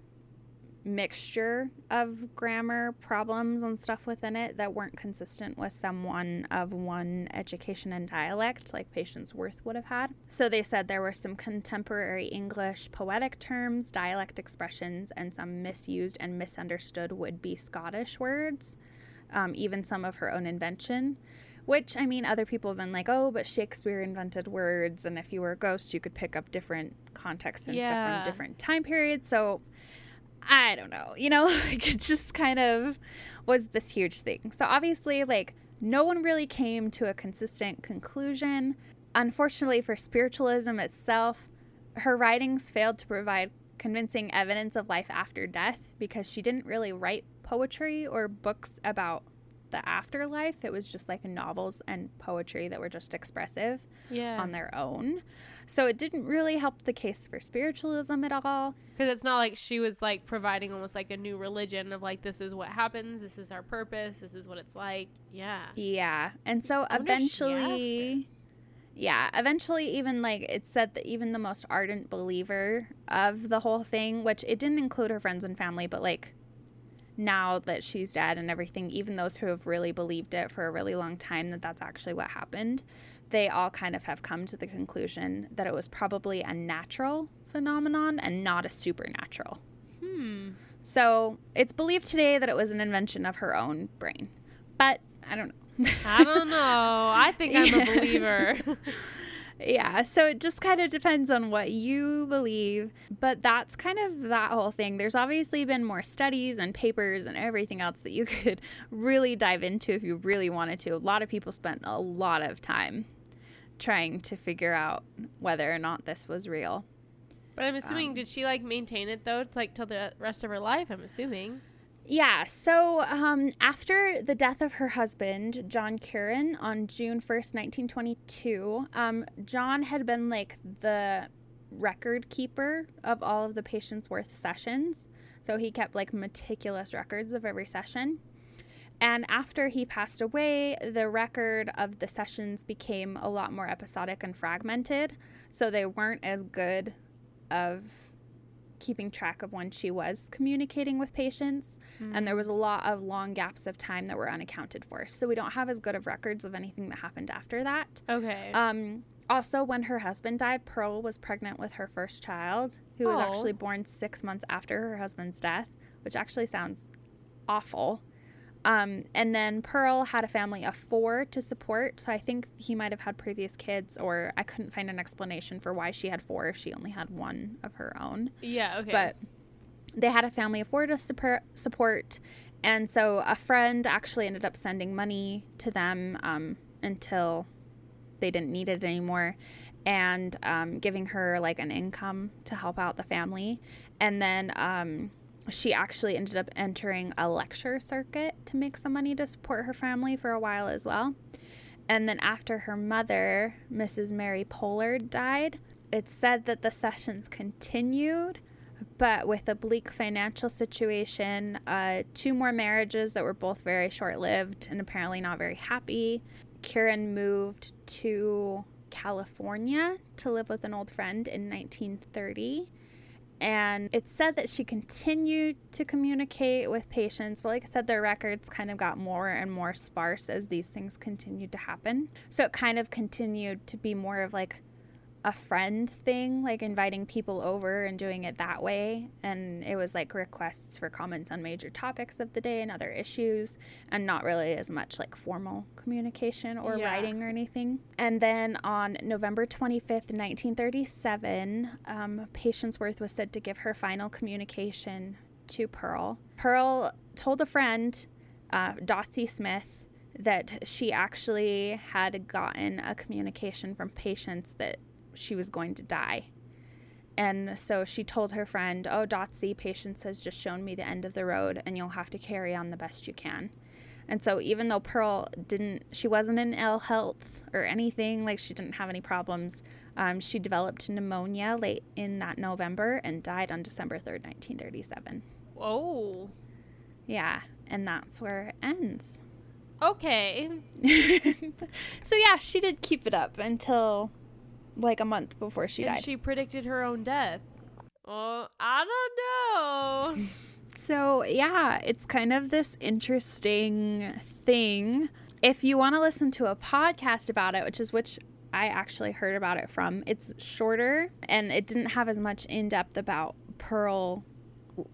mixture of grammar problems and stuff within it that weren't consistent with someone of one education and dialect like Patience Worth would have had. So they said there were some contemporary English poetic terms, dialect expressions, and some misused and misunderstood would be Scottish words, um, even some of her own invention. Which, I mean, other people have been like, oh, but Shakespeare invented words, and if you were a ghost, you could pick up different contexts and stuff from different time periods. So I don't know, you know, like it just kind of was this huge thing. So obviously, like, no one really came to a consistent conclusion. Unfortunately for spiritualism itself, her writings failed to provide convincing evidence of life after death because she didn't really write poetry or books about the afterlife. It was just like novels and poetry that were just expressive Yeah. on their own. So it didn't really help the case for spiritualism at all. Because it's not like she was like providing almost like a new religion of like this is what happens, this is our purpose, this is what it's like. Yeah. Yeah. And so I wonder if she asked her. eventually yeah, eventually even like it said that even the most ardent believer of the whole thing, which it didn't include her friends and family, but like now that she's dead and everything, even those who have really believed it for a really long time that that's actually what happened, they all kind of have come to the conclusion that it was probably a natural phenomenon and not a supernatural. Hmm. So it's believed today that it was an invention of her own brain. But I don't know. I don't know. I think I'm a believer. yeah, so it just kind of depends on what you believe. But that's kind of that whole thing. There's obviously been more studies and papers and everything else that you could really dive into if you really wanted to. A lot of people spent a lot of time trying to figure out whether or not this was real. but I'm assuming Um, did she like maintain it though? It's like till the rest of her life, I'm assuming. Yeah, so um, after the death of her husband, John Curran, on June 1st, 1922, um, John had been like the record keeper of all of the Patience Worth sessions. So he kept like meticulous records of every session. And after he passed away, the record of the sessions became a lot more episodic and fragmented. So they weren't as good of keeping track of when she was communicating with Patience. Mm. And there was a lot of long gaps of time that were unaccounted for. So we don't have as good of records of anything that happened after that. Okay. Um, also, when her husband died, Pearl was pregnant with her first child, who was actually born six months after her husband's death, which actually sounds awful. Um, and then Pearl had a family of four to support. So I think he might have had previous kids, or I couldn't find an explanation for why she had four if she only had one of her own. Yeah, okay. But they had a family of four to support. And so a friend actually ended up sending money to them um, until they didn't need it anymore and um, giving her like an income to help out the family. And then um, she actually ended up entering a lecture circuit to make some money to support her family for a while as well. And then after her mother, Mrs. Mary Pollard, died, it's said that the sessions continued, but with a bleak financial situation, uh, two more marriages that were both very short lived and apparently not very happy. Curran moved to California to live with an old friend in 1930 and it's said that she continued to communicate with Patience, but like I said, their records kind of got more and more sparse as these things continued to happen. So it kind of continued to be more of like a friend thing, like inviting people over and doing it that way. And it was like requests for comments on major topics of the day and other issues, and not really as much like formal communication or yeah. writing or anything. And then on November 25th, 1937, um, Patience Worth was said to give her final communication to Pearl. Pearl told a friend, uh, Dotsie Smith, that she actually had gotten a communication from Patience that she was going to die. And so she told her friend, Oh, Dotsie, patience has just shown me the end of the road, and you'll have to carry on the best you can. And so, even though Pearl didn't, she wasn't in ill health or anything, like she didn't have any problems, um, she developed pneumonia late in that November and died on December 3rd, 1937. Whoa. Yeah, and that's where it ends. Okay. so, yeah, she did keep it up until like a month before she and died. She predicted her own death. Oh, I don't know. so, yeah, it's kind of this interesting thing. If you want to listen to a podcast about it, which is which I actually heard about it from, it's shorter and it didn't have as much in depth about Pearl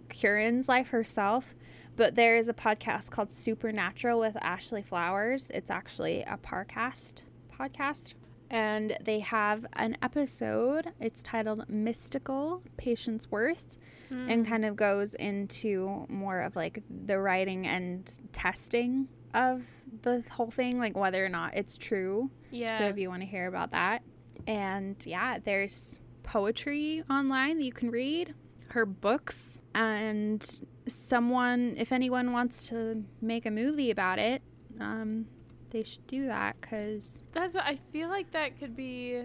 Curran's life herself. But there is a podcast called Supernatural with Ashley Flowers. It's actually a Parcast podcast and they have an episode. It's titled Mystical Patience Worth mm. and hmm. kind of goes into more of like the writing and testing of the whole thing, like whether or not it's true. Yeah. So if you want to hear about that. And yeah, there's poetry online that you can read, her books, and someone, if anyone wants to make a movie about it, um, they should do that because that's what I feel like that could be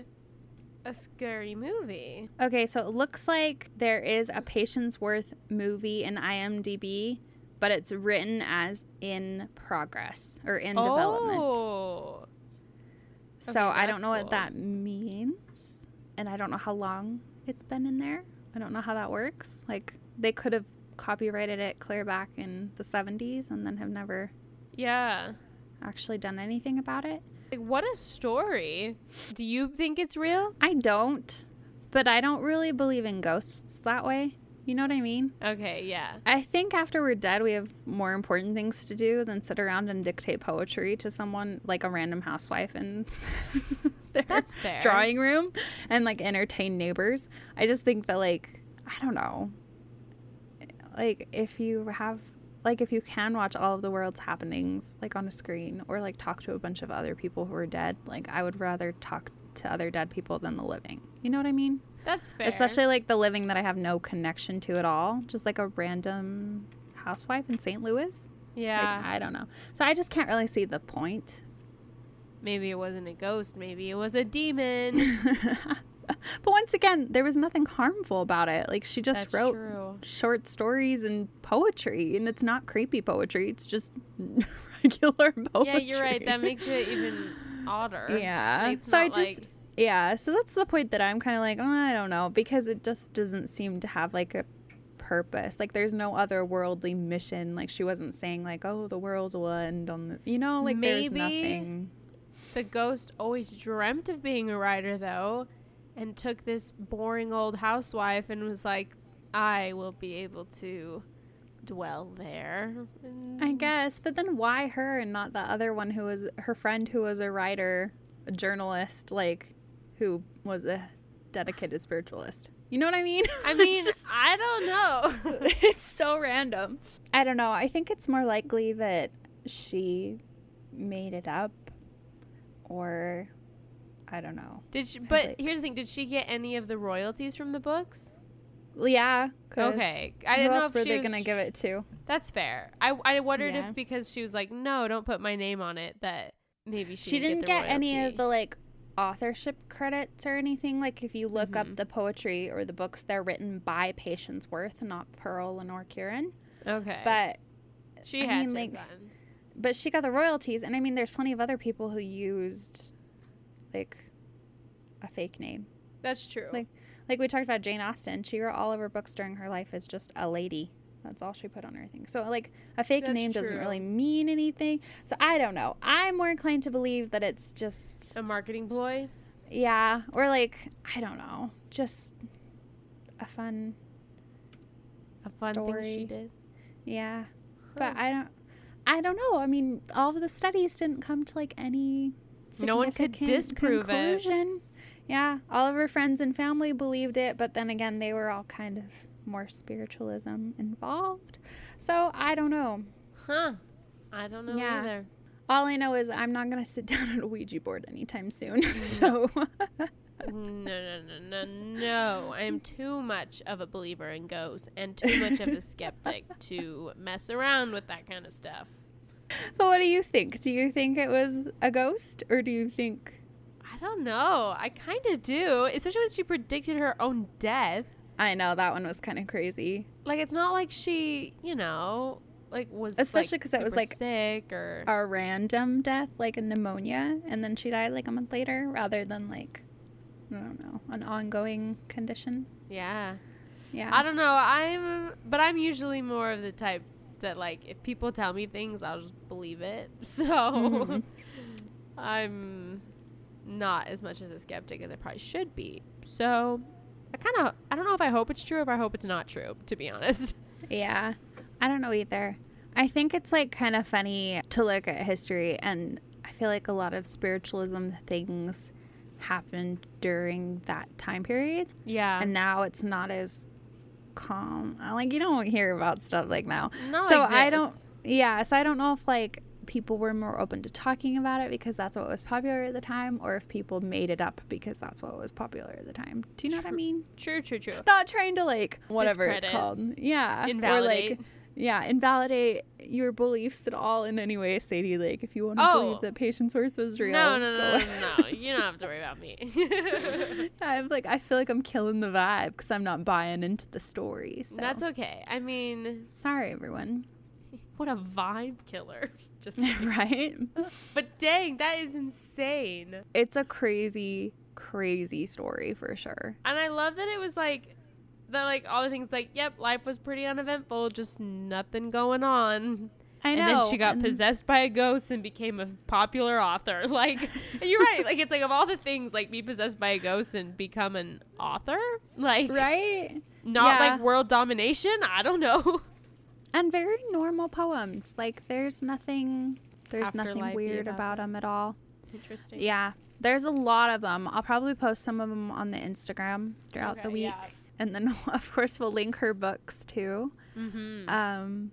a scary movie. Okay, so it looks like there is a Patience Worth movie in IMDb, but it's written as in progress or in oh. development. So okay, I don't know cool. what that means, and I don't know how long it's been in there. I don't know how that works. Like they could have copyrighted it clear back in the 70s and then have never Yeah actually done anything about it. Like, what a story. Do you think it's real? I don't, but I don't really believe in ghosts that way. You know what I mean? Okay, yeah. I think after we're dead, we have more important things to do than sit around and dictate poetry to someone like a random housewife in their drawing room and like entertain neighbors. I just think that, like, I don't know. Like, if you have like if you can watch all of the world's happenings like on a screen or like talk to a bunch of other people who are dead like i would rather talk to other dead people than the living. You know what i mean? That's fair. Especially like the living that i have no connection to at all. Just like a random housewife in st louis? Yeah. Like, i don't know. So i just can't really see the point. Maybe it wasn't a ghost. Maybe it was a demon but once again, there was nothing harmful about it. Like she just That's wrote true. short stories and poetry, and it's not creepy poetry. It's just regular poetry. Yeah, you're right. That makes it even odder. Yeah. It's so I just like- yeah, so that's the point that I'm kind of like, oh, I don't know, because it just doesn't seem to have like a purpose. Like there's no other worldly mission. Like she wasn't saying like, oh, the world will end on the, you know, like there's Maybe nothing. The ghost always dreamt of being a writer, though, and took this boring old housewife and was like, I will be able to dwell there. I guess, but then why her and not the other one who was her friend who was a writer, a journalist, like who was a dedicated spiritualist. You know what I mean? I mean, just- I don't know. it's so random. I don't know. I think it's more likely that she made it up or I don't know. Did she? But like- here's the thing: Did she get any of the royalties from the books? Yeah. Okay, I didn't know if were she they was- gonna give it to? That's fair. I I wondered Yeah. if because she was like, no, don't put my name on it, that maybe she, She, didn't the get, any of the like authorship credits or anything. Like if you look Mm-hmm. up the poetry or the books, they're written by Patience Worth, not Pearl Lenore Curran. Okay, But she I had mean, to like, but she got the royalties, and I mean, there's plenty of other people who used like a fake name. That's true. Like, like we talked about Jane Austen. She wrote all of her books during her life as just a lady. That's all she put on her thing. So like a fake That's name doesn't really mean anything. So I don't know. I'm more inclined to believe that it's just a marketing ploy. yeah, or like I don't know, just a fun A fun thing Story. she did. yeah. But I don't I don't know. I mean, all of the studies didn't come to like any No one could disprove it. Yeah, all of her friends and family believed it, but then again, they were all kind of more spiritualism involved. So I don't know. Huh. I don't know Yeah. either. All I know is I'm not gonna sit down at a Ouija board anytime soon. Mm. so No, no, no, no, no. I am too much of a believer in ghosts and too much of a skeptic to mess around with that kind of stuff. But what do you think? Do you think it was a ghost, or do you think? I don't know. I kind of do, especially when she predicted her own death. I know that one was kind of crazy. Like it's not like she, you know, like was Especially like, 'cause it was, like, sick or A random death, like a pneumonia, and then she died like a month later, rather than like, I don't know, an ongoing condition. yeah. Yeah. I don't know. I'm, but I'm usually more of the type that like if people tell me things, I'll just believe it. So Mhm. I'm not as much as a skeptic as I probably should be. So I kind of I don't know if I hope it's true or if I hope it's not true. To be honest. Yeah. I don't know either. I think it's like kind of funny to look at history, and I feel like a lot of spiritualism things happened during that time period, Yeah. and now it's not as calm. Uh, Like, you don't hear about stuff like now. Not so like I don't, yeah, so I don't know if like people were more open to talking about it because that's what was popular at the time, or if people made it up because that's what was popular at the time. Do you know what I mean? True. True. True. not trying to like whatever it's called yeah Invalidate. or like yeah invalidate your beliefs at all in any way sadie like if you want to Oh. believe that Patience Worth was real No, no, no, no, no, no. You don't have to worry about me. i'm like i feel like i'm killing the vibe because i'm not buying into the story so That's okay. I mean, sorry everyone what a vibe killer. Just right but dang, that is insane. it's a crazy crazy story for sure And I love that it was like that like all the things like, yep, life was pretty uneventful, just nothing going on. i know And then she got and- possessed by a ghost and became a popular author. Like you're right. Like it's like of all the things, like be possessed by a ghost and become an author. Like right not Yeah. like world domination. I don't know. and very normal poems like there's nothing there's nothing Afterlife-y weird about them at all Interesting. Yeah, there's a lot of them. I'll probably post some of them on the Instagram throughout the week, yeah. And then of course we'll link her books too. Mm-hmm. Um,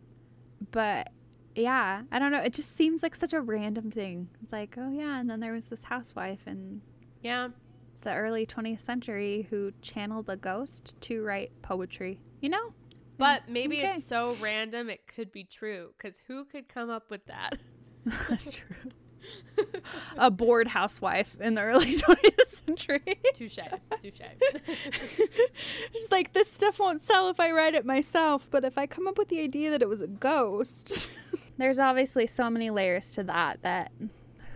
but yeah, I don't know. It just seems like such a random thing. It's like, oh yeah, and then there was this housewife in yeah. the early 20th century who channeled a ghost to write poetry. You know? But maybe okay. it's so random it could be true. Because who could come up with that? That's true. a bored housewife in the early 20th century. Touche. Touche. She's like, this stuff won't sell if I write it myself, but if I come up with the idea that it was a ghost. There's obviously so many layers to that that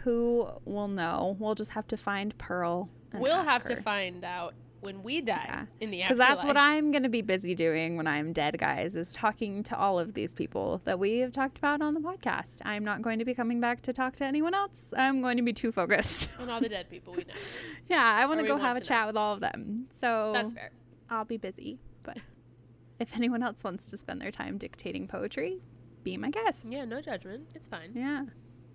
who will know? We'll just have to find Pearl. we'll have her. to find out when we die Yeah. in the Because that's what. I'm going to be busy doing when I'm dead, guys, is talking to all of these people that we have talked about on the podcast. I'm not going to be coming back to talk to anyone else. I'm going to be too focused. And all the dead people we know. yeah, I wanna go want have a chat know. with all of them. So That's fair. I'll be busy. But if anyone else wants to spend their time dictating poetry, be my guest. Yeah, no judgment. It's fine. Yeah.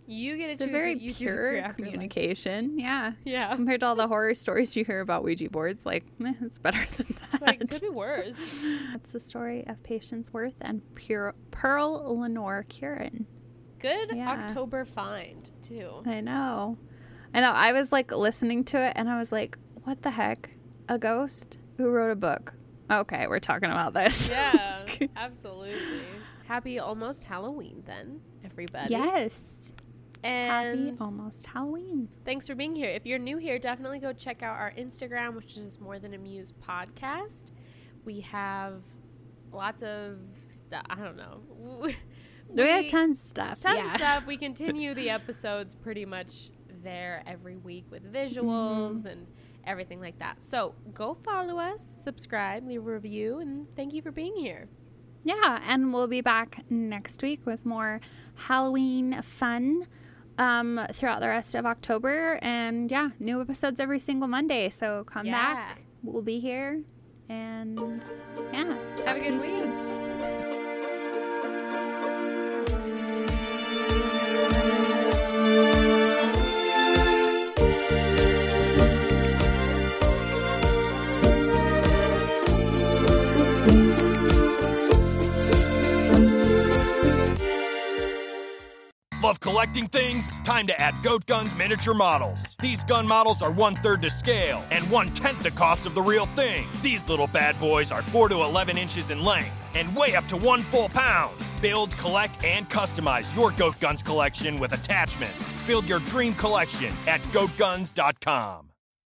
You get to It's a very what you do with your pure communication. Yeah. Yeah. Compared to all the horror stories you hear about Ouija boards, like, eh, it's better than that. Like, it could be worse. That's the story of Patience Worth and Pure Pearl Lenore Curran. Good Yeah. October find, too. I know. I know. I was like listening to it and I was like, what the heck? A ghost who wrote a book? Okay, we're talking about this. Yeah, absolutely. Happy almost Halloween, then, everybody. yes. And Happy almost Halloween. thanks for being here. If you're new here, definitely go check out our Instagram, which is More Than Amuse Podcast. We have lots of stuff. I don't know. We, have tons of stuff. tons yeah. of stuff. We continue the episodes pretty much there every week with visuals Mm-hmm. and everything like that. So go follow us, subscribe, leave a review, and thank you for being here. Yeah, and we'll be back next week with more Halloween fun um, throughout the rest of October. And yeah, new episodes every single Monday. So come Yeah. back. We'll be here. And yeah, Have a good week. Love collecting things? Time to add Goat Guns miniature models. These gun models are one third to scale and one tenth the cost of the real thing. These little bad boys are 4 to 11 inches in length and weigh up to one full pound. Build, collect, and customize your Goat Guns collection with attachments. Build your dream collection at goatguns.com.